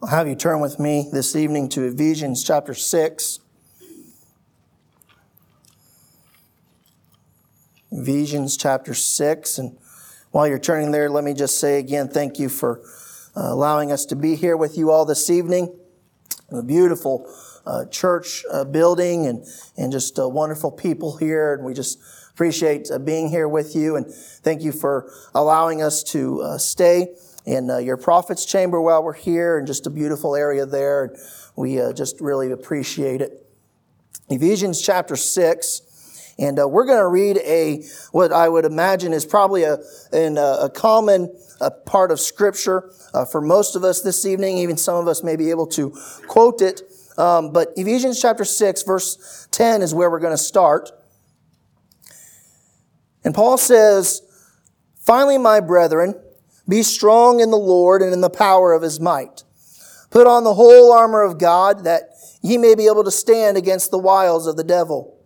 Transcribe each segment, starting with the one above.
I'll have you turn with me this evening to Ephesians chapter 6. Ephesians chapter 6. And while you're turning there, let me just say again, thank you for uh, allowing us to be here with you all this evening. A beautiful uh, church uh, building and, and just uh, wonderful people here. And we just appreciate uh, being here with you. And thank you for allowing us to uh, stay in uh, your prophet's chamber while we're here and just a beautiful area there. We uh, just really appreciate it. Ephesians chapter 6. And uh, we're going to read a, what I would imagine is probably a, in a, a common a part of scripture uh, for most of us this evening. Even some of us may be able to quote it. Um, but Ephesians chapter 6, verse 10 is where we're going to start. And Paul says, Finally, my brethren, be strong in the Lord and in the power of his might. Put on the whole armor of God that ye may be able to stand against the wiles of the devil.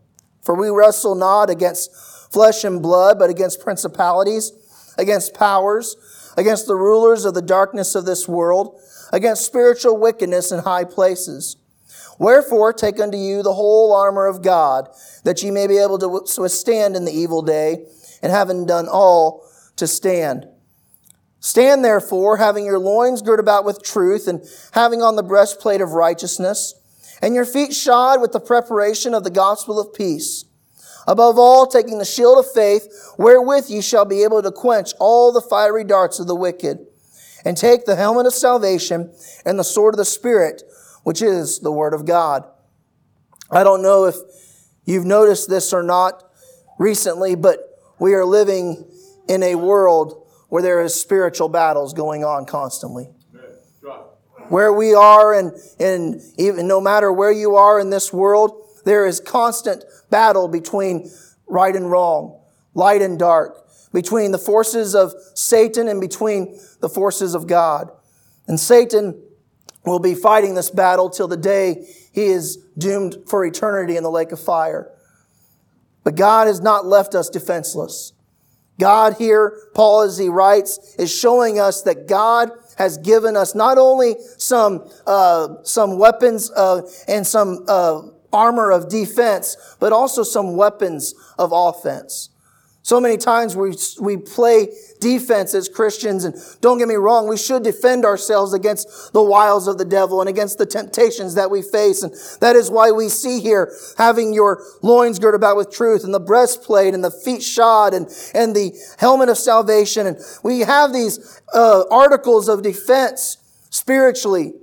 For we wrestle not against flesh and blood, but against principalities, against powers, against the rulers of the darkness of this world, against spiritual wickedness in high places. Wherefore, take unto you the whole armor of God, that ye may be able to withstand in the evil day, and having done all, to stand. Stand therefore, having your loins girt about with truth, and having on the breastplate of righteousness, and your feet shod with the preparation of the gospel of peace. Above all, taking the shield of faith, wherewith ye shall be able to quench all the fiery darts of the wicked, and take the helmet of salvation and the sword of the Spirit, which is the word of God. I don't know if you've noticed this or not recently, but we are living in a world where there is spiritual battles going on constantly. Where we are, and, and even no matter where you are in this world, there is constant battle between right and wrong, light and dark, between the forces of Satan and between the forces of God. And Satan will be fighting this battle till the day he is doomed for eternity in the lake of fire. But God has not left us defenseless. God here, Paul, as he writes, is showing us that God has given us not only some uh, some weapons uh, and some uh, armor of defense, but also some weapons of offense. So many times we, we play defense as Christians, and don't get me wrong, we should defend ourselves against the wiles of the devil and against the temptations that we face. And that is why we see here having your loins girt about with truth and the breastplate and the feet shod and, and the helmet of salvation. And we have these uh, articles of defense spiritually.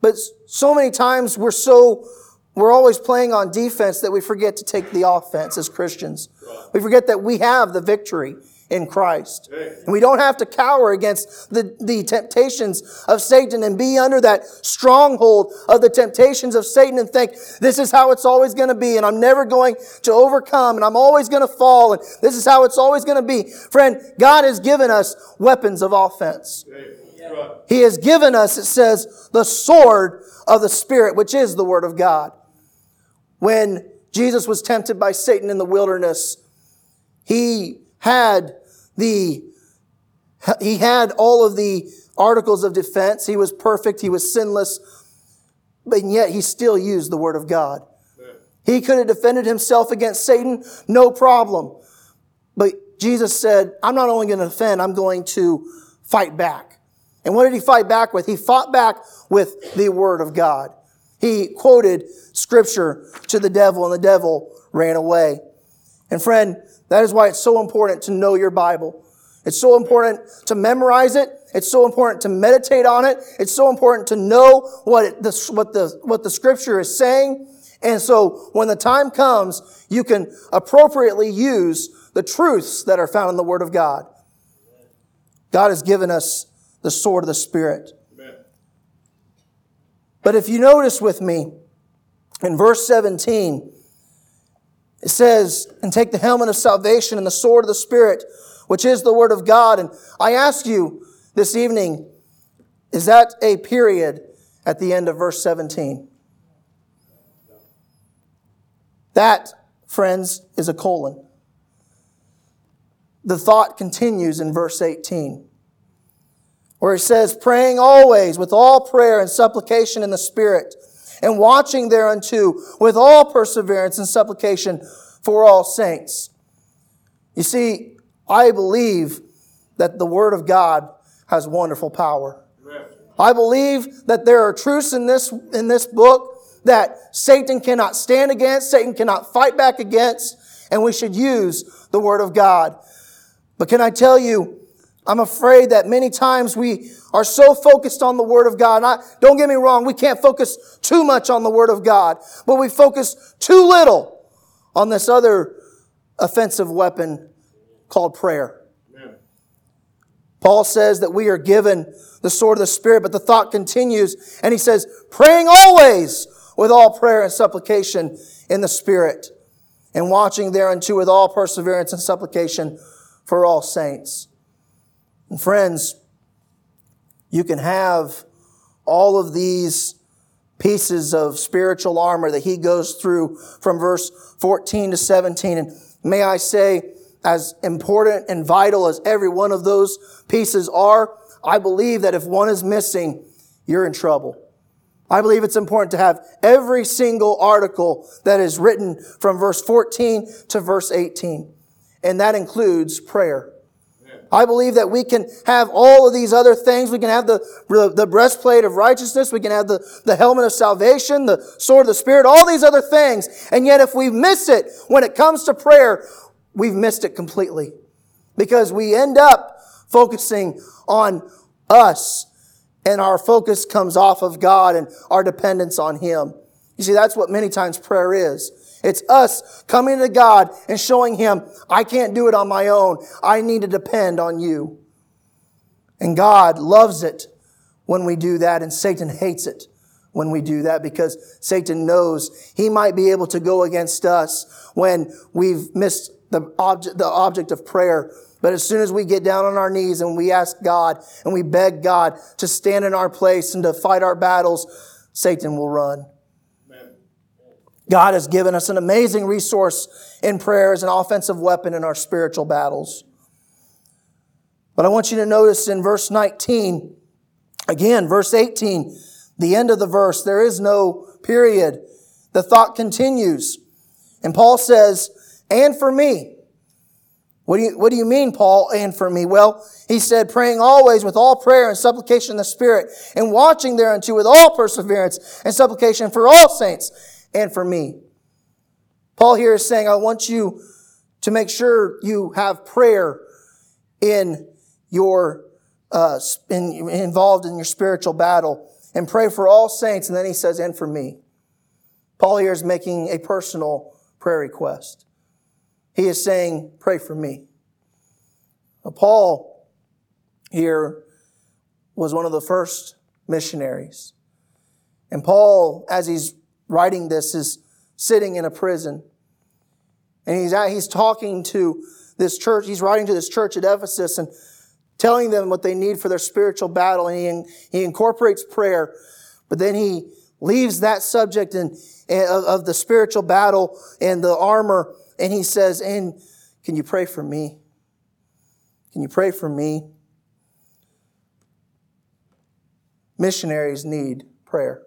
But so many times we're so we're always playing on defense that we forget to take the offense as Christians. We forget that we have the victory in Christ. And we don't have to cower against the, the temptations of Satan and be under that stronghold of the temptations of Satan and think, this is how it's always going to be, and I'm never going to overcome, and I'm always going to fall, and this is how it's always going to be. Friend, God has given us weapons of offense. He has given us, it says, the sword of the Spirit, which is the Word of God. When Jesus was tempted by Satan in the wilderness, he had the, he had all of the articles of defense. He was perfect. He was sinless. But yet he still used the word of God. He could have defended himself against Satan, no problem. But Jesus said, I'm not only going to defend, I'm going to fight back. And what did he fight back with? He fought back with the word of God. He quoted scripture to the devil and the devil ran away. And friend, that is why it's so important to know your Bible. It's so important to memorize it. It's so important to meditate on it. It's so important to know what the, what the, what the scripture is saying. And so when the time comes, you can appropriately use the truths that are found in the Word of God. God has given us the sword of the Spirit. But if you notice with me, in verse 17, it says, and take the helmet of salvation and the sword of the Spirit, which is the word of God. And I ask you this evening, is that a period at the end of verse 17? That, friends, is a colon. The thought continues in verse 18. Where he says, praying always with all prayer and supplication in the Spirit, and watching thereunto with all perseverance and supplication for all saints. You see, I believe that the Word of God has wonderful power. I believe that there are truths in this, in this book that Satan cannot stand against, Satan cannot fight back against, and we should use the Word of God. But can I tell you, I'm afraid that many times we are so focused on the Word of God. I, don't get me wrong, we can't focus too much on the Word of God, but we focus too little on this other offensive weapon called prayer. Paul says that we are given the sword of the Spirit, but the thought continues, and he says, praying always with all prayer and supplication in the Spirit, and watching thereunto with all perseverance and supplication for all saints. And friends, you can have all of these pieces of spiritual armor that he goes through from verse 14 to 17. And may I say, as important and vital as every one of those pieces are, I believe that if one is missing, you're in trouble. I believe it's important to have every single article that is written from verse 14 to verse 18. And that includes prayer. I believe that we can have all of these other things. We can have the, the breastplate of righteousness. We can have the, the helmet of salvation, the sword of the Spirit, all these other things. And yet if we miss it when it comes to prayer, we've missed it completely. Because we end up focusing on us and our focus comes off of God and our dependence on Him. You see, that's what many times prayer is. It's us coming to God and showing Him, I can't do it on my own. I need to depend on you. And God loves it when we do that, and Satan hates it when we do that because Satan knows he might be able to go against us when we've missed the object, the object of prayer. But as soon as we get down on our knees and we ask God and we beg God to stand in our place and to fight our battles, Satan will run. God has given us an amazing resource in prayer as an offensive weapon in our spiritual battles. But I want you to notice in verse 19, again, verse 18, the end of the verse, there is no period. The thought continues. And Paul says, and for me. What do you, what do you mean, Paul, and for me? Well, he said, praying always with all prayer and supplication in the Spirit, and watching thereunto with all perseverance and supplication for all saints and for me. Paul here is saying, I want you to make sure you have prayer in your, uh, in, involved in your spiritual battle and pray for all saints. And then he says, and for me. Paul here is making a personal prayer request. He is saying, pray for me. Now, Paul here was one of the first missionaries. And Paul, as he's writing this is sitting in a prison. And he's, at, he's talking to this church, he's writing to this church at Ephesus and telling them what they need for their spiritual battle. And he, he incorporates prayer, but then he leaves that subject and, of, of the spiritual battle and the armor. And he says, and can you pray for me? Can you pray for me? Missionaries need prayer.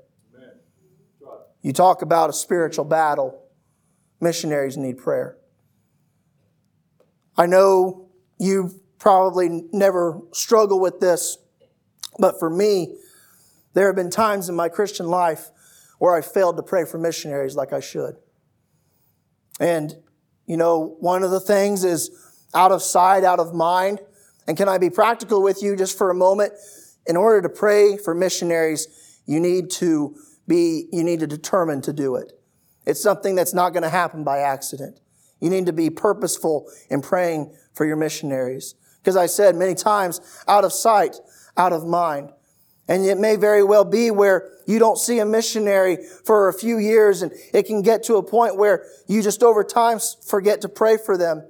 You talk about a spiritual battle. Missionaries need prayer. I know you probably never struggle with this, but for me, there have been times in my Christian life where I failed to pray for missionaries like I should. And, you know, one of the things is out of sight, out of mind. And can I be practical with you just for a moment? In order to pray for missionaries, you need to be, you need to determine to do it. It's something that's not going to happen by accident. You need to be purposeful in praying for your missionaries. Because I said many times, out of sight, out of mind. And it may very well be where you don't see a missionary for a few years and it can get to a point where you just over time forget to pray for them.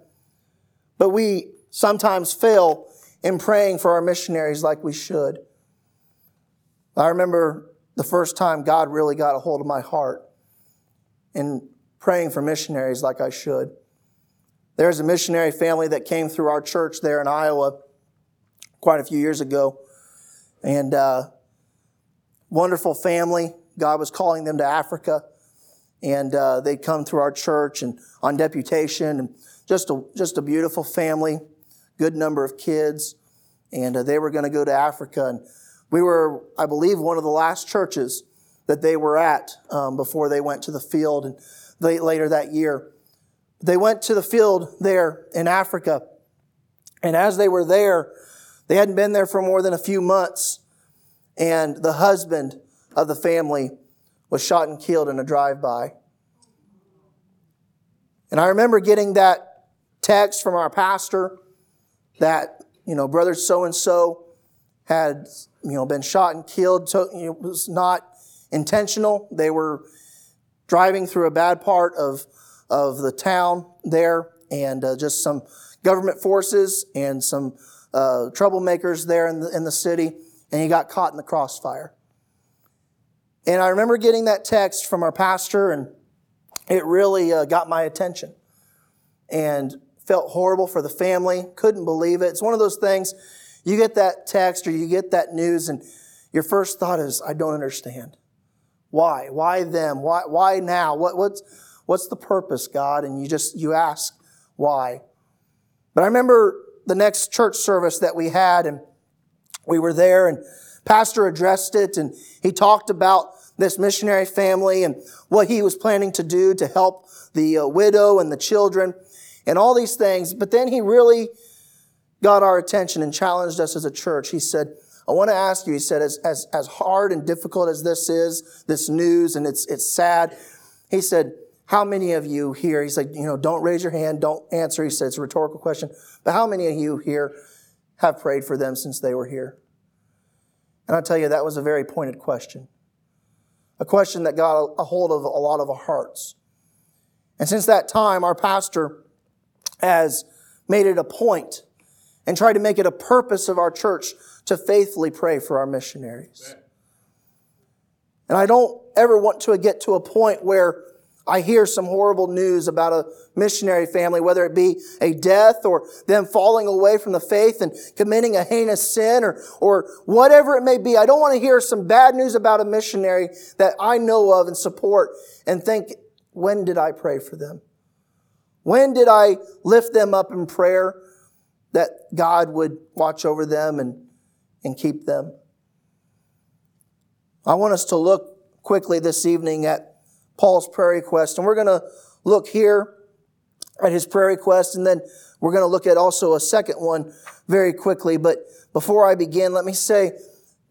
But we sometimes fail in praying for our missionaries like we should. I remember the first time God really got a hold of my heart in praying for missionaries like I should. There's a missionary family that came through our church there in Iowa quite a few years ago. And uh, wonderful family. God was calling them to Africa. And uh, they'd come through our church and on deputation. And just a, just a beautiful family, good number of kids. And uh, they were going to go to Africa. And we were, I believe, one of the last churches that they were at um, before they went to the field and later that year. They went to the field there in Africa. And as they were there, they hadn't been there for more than a few months. And the husband of the family was shot and killed in a drive by. And I remember getting that text from our pastor that, you know, brother so and so had, you know, been shot and killed. It was not intentional. They were driving through a bad part of, of the town there and uh, just some government forces and some uh, troublemakers there in the, in the city, and he got caught in the crossfire. And I remember getting that text from our pastor, and it really uh, got my attention and felt horrible for the family. Couldn't believe it. It's one of those things you get that text or you get that news, and your first thought is, I don't understand. Why? Why them? Why, why now? What, what's, what's the purpose, God? And you just, you ask why. But I remember the next church service that we had and we were there and pastor addressed it and he talked about this missionary family and what he was planning to do to help the uh, widow and the children and all these things. But then he really got our attention and challenged us as a church. He said, I want to ask you, he said, as, as, as hard and difficult as this is, this news, and it's, it's sad, he said, how many of you here, he said, you know, don't raise your hand, don't answer. He said, it's a rhetorical question, but how many of you here have prayed for them since they were here? And I'll tell you, that was a very pointed question. A question that got a hold of a lot of our hearts. And since that time, our pastor has made it a point and try to make it a purpose of our church to faithfully pray for our missionaries. And I don't ever want to get to a point where I hear some horrible news about a missionary family, whether it be a death or them falling away from the faith and committing a heinous sin or, or whatever it may be. I don't want to hear some bad news about a missionary that I know of and support and think, when did I pray for them? When did I lift them up in prayer that God would watch over them and and keep them. I want us to look quickly this evening at Paul's prayer request, and we're going to look here at his prayer request, and then we're going to look at also a second one very quickly. But before I begin, let me say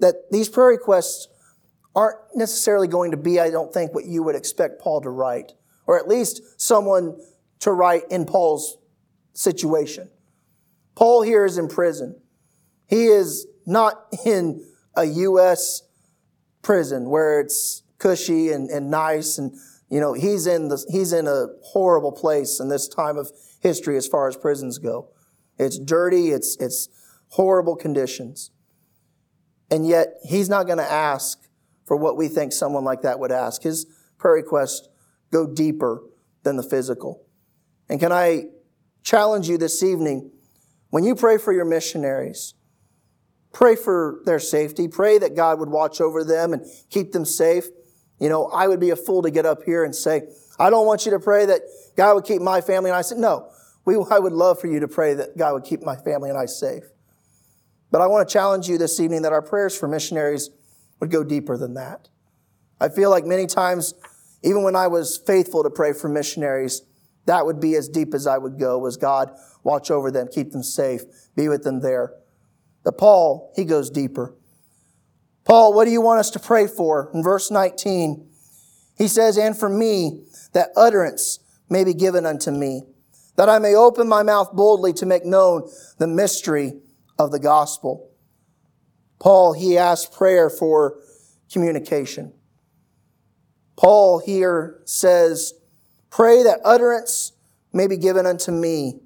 that these prayer requests aren't necessarily going to be, I don't think, what you would expect Paul to write, or at least someone to write in Paul's situation. Paul here is in prison. He is not in a U.S. prison where it's cushy and, and nice and you know he's in the he's in a horrible place in this time of history as far as prisons go it's dirty it's it's horrible conditions and yet he's not going to ask for what we think someone like that would ask his prayer requests go deeper than the physical and can i challenge you this evening when you pray for your missionaries Pray for their safety. Pray that God would watch over them and keep them safe. You know, I would be a fool to get up here and say, I don't want you to pray that God would keep my family and I said, no, we, I would love for you to pray that God would keep my family and I safe. But I want to challenge you this evening that our prayers for missionaries would go deeper than that. I feel like many times, even when I was faithful to pray for missionaries, that would be as deep as I would go was God, watch over them, keep them safe, be with them there. But Paul, he goes deeper. Paul, what do you want us to pray for? In verse 19, he says, And for me, that utterance may be given unto me, that I may open my mouth boldly to make known the mystery of the gospel. Paul, he asks prayer for communication. Paul here says, Pray that utterance may be given unto me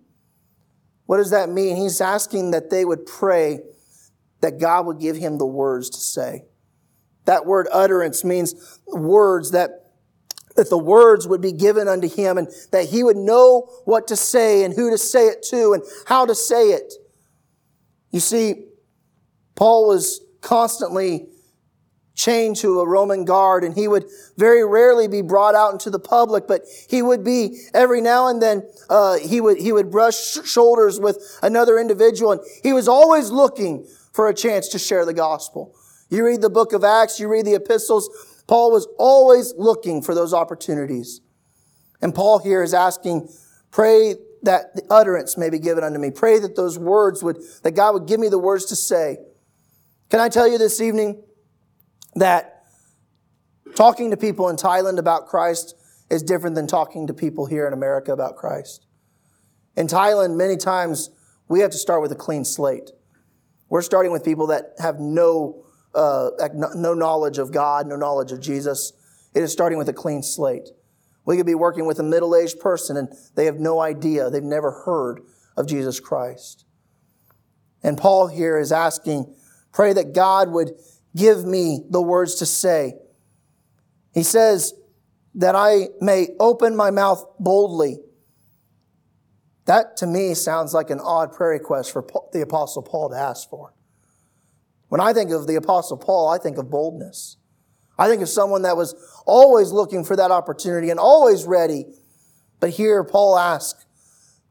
what does that mean? He's asking that they would pray that God would give him the words to say. That word utterance means words that, that the words would be given unto him and that he would know what to say and who to say it to and how to say it. You see, Paul was constantly chained to a Roman guard and he would very rarely be brought out into the public, but he would be every now and then, uh, he would, he would brush shoulders with another individual and he was always looking for a chance to share the gospel. You read the book of Acts, you read the epistles, Paul was always looking for those opportunities. And Paul here is asking, pray that the utterance may be given unto me. Pray that those words would, that God would give me the words to say. Can I tell you this evening that talking to people in Thailand about Christ is different than talking to people here in America about Christ? In Thailand, many times we have to start with a clean slate. We're starting with people that have no, uh, no knowledge of God, no knowledge of Jesus. It is starting with a clean slate. We could be working with a middle aged person and they have no idea, they've never heard of Jesus Christ. And Paul here is asking, pray that God would give me the words to say. He says, that I may open my mouth boldly. That to me sounds like an odd prayer request for the Apostle Paul to ask for. When I think of the Apostle Paul, I think of boldness. I think of someone that was always looking for that opportunity and always ready. But here, Paul asks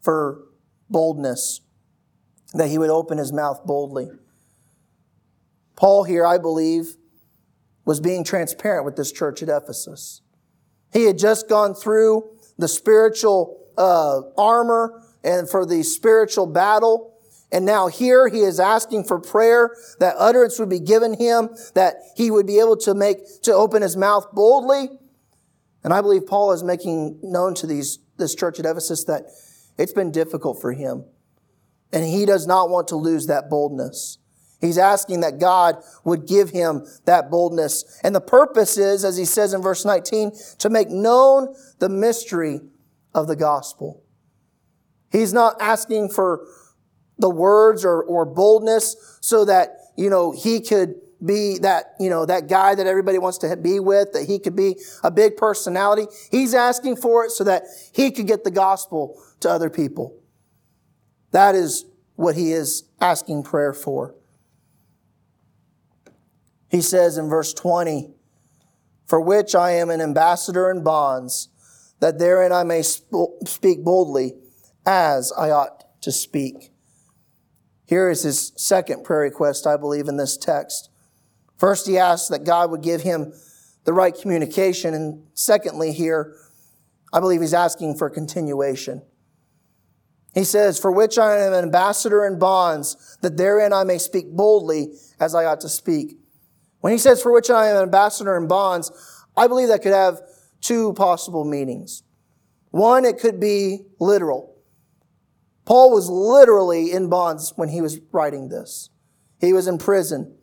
for boldness, that he would open his mouth boldly. Paul here, I believe, was being transparent with this church at Ephesus. He had just gone through the spiritual uh, armor and for the spiritual battle. And now here he is asking for prayer that utterance would be given him, that he would be able to make, to open his mouth boldly. And I believe Paul is making known to these, this church at Ephesus that it's been difficult for him. And he does not want to lose that boldness. He's asking that God would give him that boldness. And the purpose is, as he says in verse 19, to make known the mystery of the gospel. He's not asking for the words or, or boldness so that, you know, he could be that, you know, that guy that everybody wants to be with, that he could be a big personality. He's asking for it so that he could get the gospel to other people. That is what he is asking prayer for. He says in verse 20, For which I am an ambassador in bonds, that therein I may sp- speak boldly as I ought to speak. Here is his second prayer request, I believe, in this text. First, he asks that God would give him the right communication. And secondly, here, I believe he's asking for continuation. He says, For which I am an ambassador in bonds, that therein I may speak boldly as I ought to speak. When he says, For which I am an ambassador in bonds, I believe that could have two possible meanings. One, it could be literal. Paul was literally in bonds when he was writing this. He was in prison.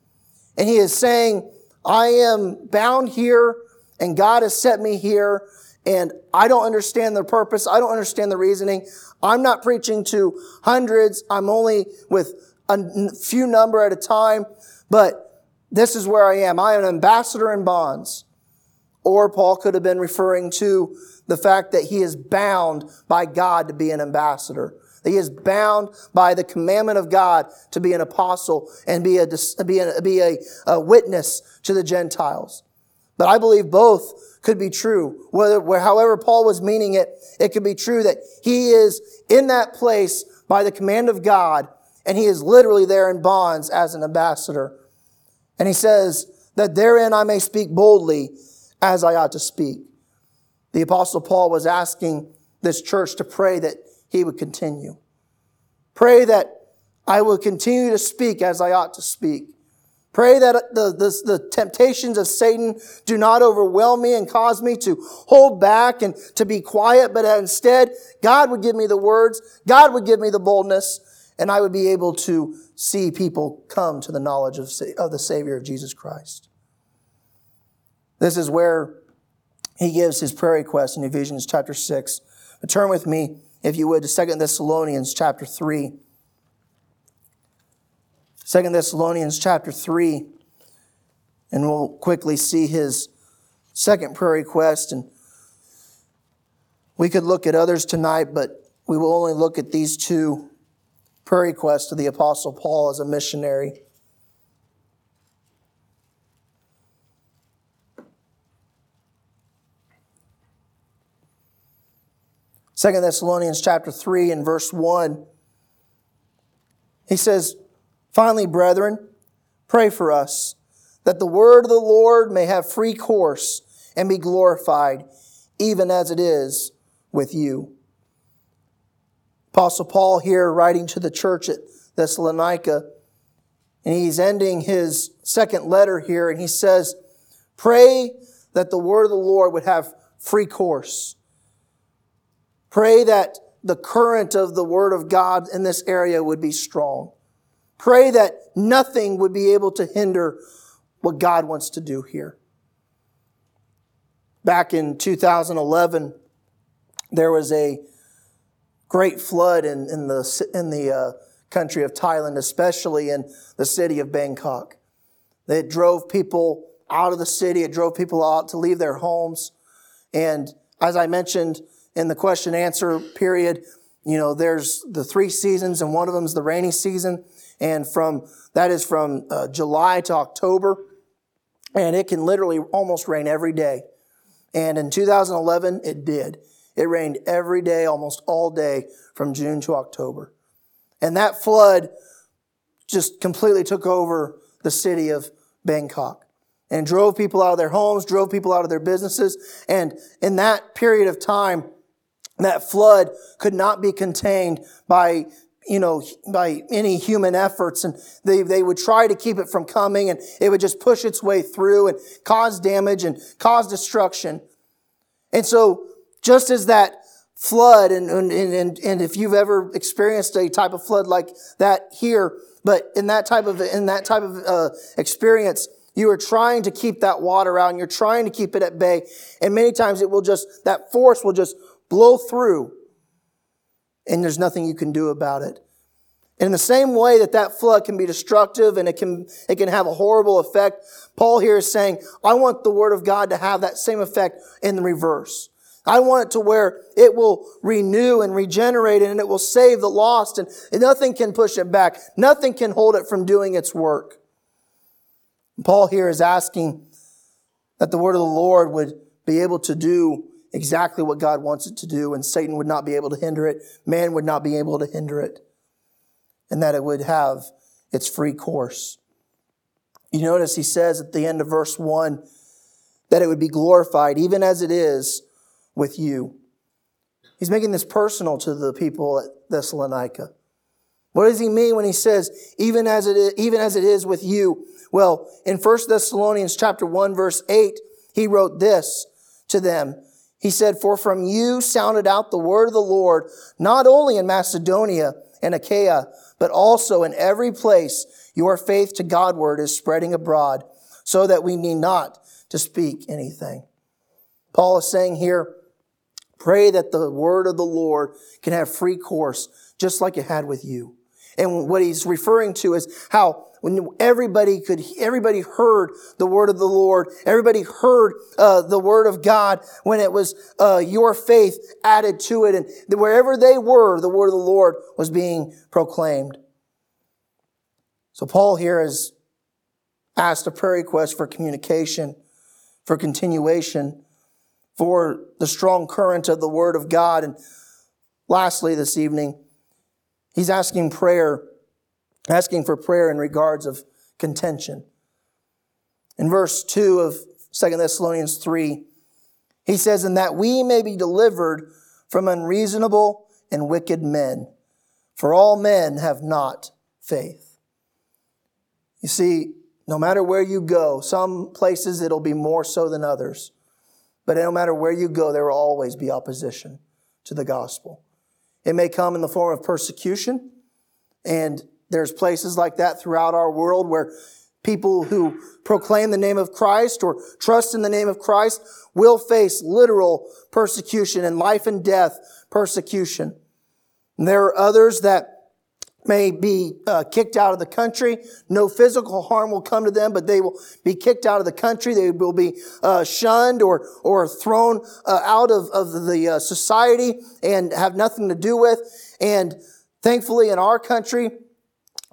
And he is saying, I am bound here and God has set me here and I don't understand the purpose. I don't understand the reasoning. I'm not preaching to hundreds. I'm only with a few number at a time, but this is where I am. I am an ambassador in bonds. Or Paul could have been referring to the fact that he is bound by God to be an ambassador. He is bound by the commandment of God to be an apostle and be a, be a, be a, a witness to the Gentiles. But I believe both could be true. Whether, however Paul was meaning it, it could be true that he is in that place by the command of God and he is literally there in bonds as an ambassador. And he says that therein I may speak boldly as I ought to speak. The apostle Paul was asking this church to pray that he would continue. Pray that I will continue to speak as I ought to speak. Pray that the, the, the, temptations of Satan do not overwhelm me and cause me to hold back and to be quiet, but instead, God would give me the words, God would give me the boldness, and I would be able to see people come to the knowledge of, of the Savior of Jesus Christ. This is where he gives his prayer request in Ephesians chapter 6. But turn with me if you would, to 2 Thessalonians chapter 3. 2 Thessalonians chapter 3, and we'll quickly see his second prayer request. And we could look at others tonight, but we will only look at these two prayer request of the Apostle Paul as a missionary. Second Thessalonians chapter 3 and verse 1. He says, Finally, brethren, pray for us, that the word of the Lord may have free course and be glorified, even as it is with you. Apostle Paul here writing to the church at Thessalonica, and he's ending his second letter here, and he says, Pray that the word of the Lord would have free course. Pray that the current of the word of God in this area would be strong. Pray that nothing would be able to hinder what God wants to do here. Back in 2011, there was a great flood in, in the, in the uh, country of Thailand, especially in the city of Bangkok. It drove people out of the city, it drove people out to leave their homes. And as I mentioned in the question answer period, you know, there's the three seasons, and one of them is the rainy season. And from that is from uh, July to October. And it can literally almost rain every day. And in 2011, it did. It rained every day, almost all day from June to October. And that flood just completely took over the city of Bangkok and drove people out of their homes, drove people out of their businesses. And in that period of time, that flood could not be contained by you know, by any human efforts. And they, they would try to keep it from coming and it would just push its way through and cause damage and cause destruction. And so just as that flood, and, and, and, and if you've ever experienced a type of flood like that here, but in that type of, in that type of uh, experience, you are trying to keep that water out and you're trying to keep it at bay. And many times it will just, that force will just blow through and there's nothing you can do about it. In the same way that that flood can be destructive and it can, it can have a horrible effect, Paul here is saying, I want the word of God to have that same effect in the reverse. I want it to where it will renew and regenerate and it will save the lost and nothing can push it back. Nothing can hold it from doing its work. Paul here is asking that the word of the Lord would be able to do exactly what God wants it to do, and Satan would not be able to hinder it. Man would not be able to hinder it. And that it would have its free course. You notice he says at the end of verse 1 that it would be glorified, even as it is with you. He's making this personal to the people at Thessalonica. What does he mean when he says, even as it is, even as it is with you? Well, in 1 Thessalonians chapter 1, verse 8, he wrote this to them. He said, For from you sounded out the word of the Lord, not only in Macedonia and Achaia, but also in every place your faith to Godward is spreading abroad, so that we need not to speak anything. Paul is saying here, pray that the word of the Lord can have free course, just like it had with you. And what he's referring to is how when everybody could, everybody heard the word of the Lord. Everybody heard uh, the word of God when it was uh, your faith added to it, and wherever they were, the word of the Lord was being proclaimed. So Paul here has asked a prayer request for communication, for continuation, for the strong current of the word of God, and lastly, this evening, he's asking prayer asking for prayer in regards of contention. In verse 2 of 2 Thessalonians 3, he says, And that we may be delivered from unreasonable and wicked men, for all men have not faith. You see, no matter where you go, some places it'll be more so than others, but no matter where you go, there will always be opposition to the gospel. It may come in the form of persecution, and there's places like that throughout our world where people who proclaim the name of Christ or trust in the name of Christ will face literal persecution and life and death persecution. And there are others that may be uh, kicked out of the country. No physical harm will come to them, but they will be kicked out of the country. They will be uh, shunned or or thrown uh, out of of the uh, society and have nothing to do with. And thankfully, in our country,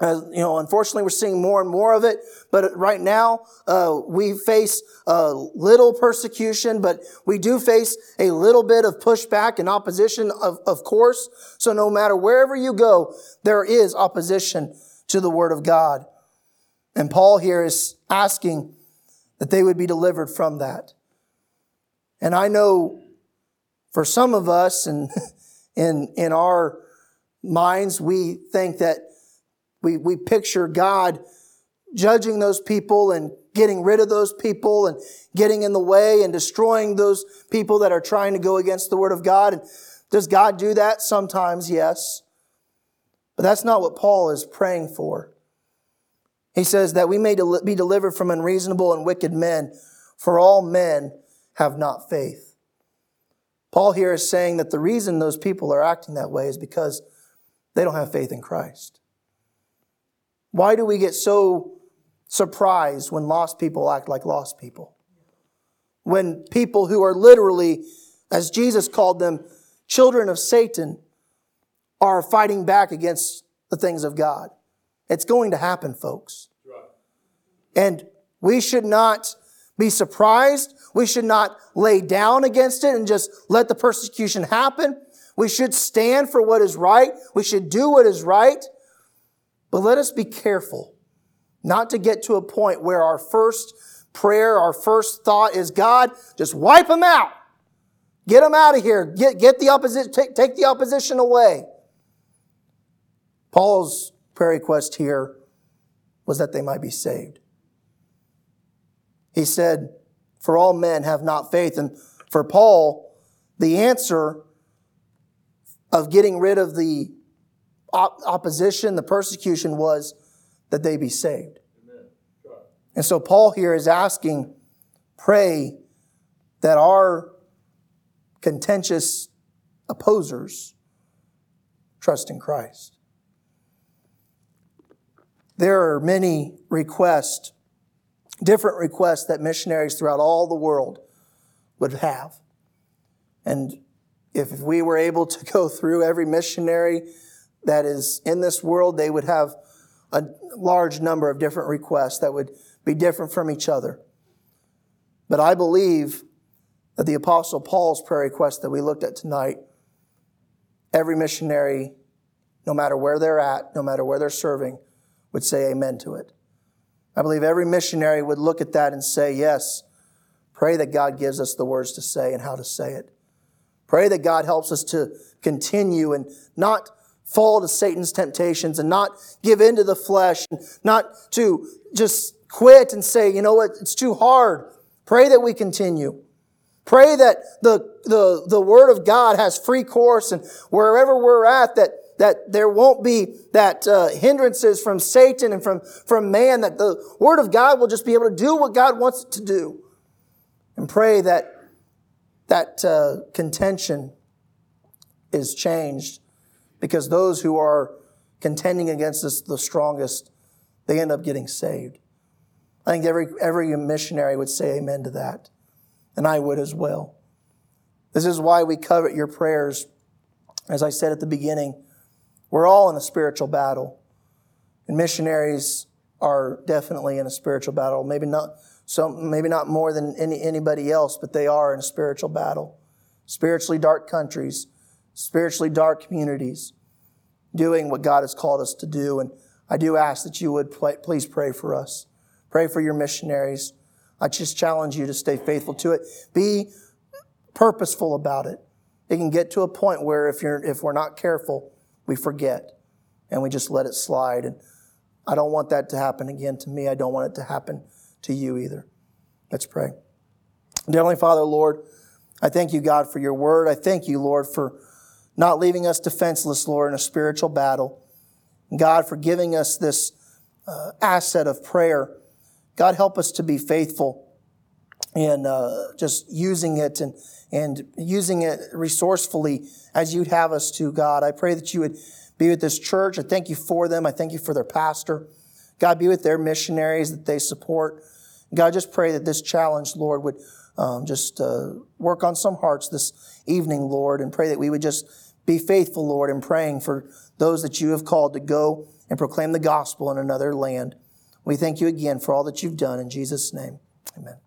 uh, you know, unfortunately, we're seeing more and more of it. But right now, uh, we face little persecution, but we do face a little bit of pushback and opposition, of, of course. So no matter wherever you go, there is opposition to the Word of God. And Paul here is asking that they would be delivered from that. And I know for some of us and in, in our minds, we think that we, we picture God judging those people and getting rid of those people and getting in the way and destroying those people that are trying to go against the word of God. And does God do that? Sometimes, yes. But that's not what Paul is praying for. He says that we may be delivered from unreasonable and wicked men, for all men have not faith. Paul here is saying that the reason those people are acting that way is because they don't have faith in Christ. Why do we get so surprised when lost people act like lost people? When people who are literally, as Jesus called them, children of Satan, are fighting back against the things of God. It's going to happen, folks. And we should not be surprised. We should not lay down against it and just let the persecution happen. We should stand for what is right. We should do what is right. But let us be careful not to get to a point where our first prayer, our first thought is, God, just wipe them out. Get them out of here. Get, get the opposition, take, take the opposition away. Paul's prayer request here was that they might be saved. He said, For all men have not faith. And for Paul, the answer of getting rid of the op- opposition, the persecution was that they be saved. And so Paul here is asking, pray that our contentious opposers trust in Christ. There are many requests, different requests that missionaries throughout all the world would have. And if we were able to go through every missionary that is in this world, they would have a large number of different requests that would be different from each other. But I believe that the Apostle Paul's prayer request that we looked at tonight, every missionary, no matter where they're at, no matter where they're serving, would say amen to it. I believe every missionary would look at that and say, yes, pray that God gives us the words to say and how to say it. Pray that God helps us to continue and not fall to Satan's temptations and not give in to the flesh, and not to just quit and say, you know what, it's too hard. Pray that we continue. Pray that the, the, the Word of God has free course and wherever we're at, that, that there won't be that uh, hindrances from Satan and from, from man, that the Word of God will just be able to do what God wants it to do. And pray that that uh, contention is changed because those who are contending against us the strongest, they end up getting saved. I think every, every missionary would say amen to that. And I would as well. This is why we covet your prayers. As I said at the beginning, we're all in a spiritual battle. And missionaries are definitely in a spiritual battle. Maybe not so maybe not more than any, anybody else, but they are in a spiritual battle. Spiritually dark countries, spiritually dark communities, doing what God has called us to do. And I do ask that you would please pray for us. Pray for your missionaries. I just challenge you to stay faithful to it. Be purposeful about it. It can get to a point where if you're if we're not careful, we forget and we just let it slide. And I don't want that to happen again to me. I don't want it to happen to you either. Let's pray. Dear Heavenly Father, Lord, I thank you, God, for your word. I thank you, Lord, for not leaving us defenseless, Lord, in a spiritual battle. God, for giving us this uh, asset of prayer. God, help us to be faithful and uh, just using it and, and using it resourcefully as you'd have us to, God. I pray that you would be with this church. I thank you for them. I thank you for their pastor. God, be with their missionaries that they support. God, just pray that this challenge, Lord, would um, just uh, work on some hearts this evening, Lord, and pray that we would just be faithful, Lord, in praying for those that you have called to go and proclaim the gospel in another land. We thank you again for all that you've done. In Jesus' name, amen.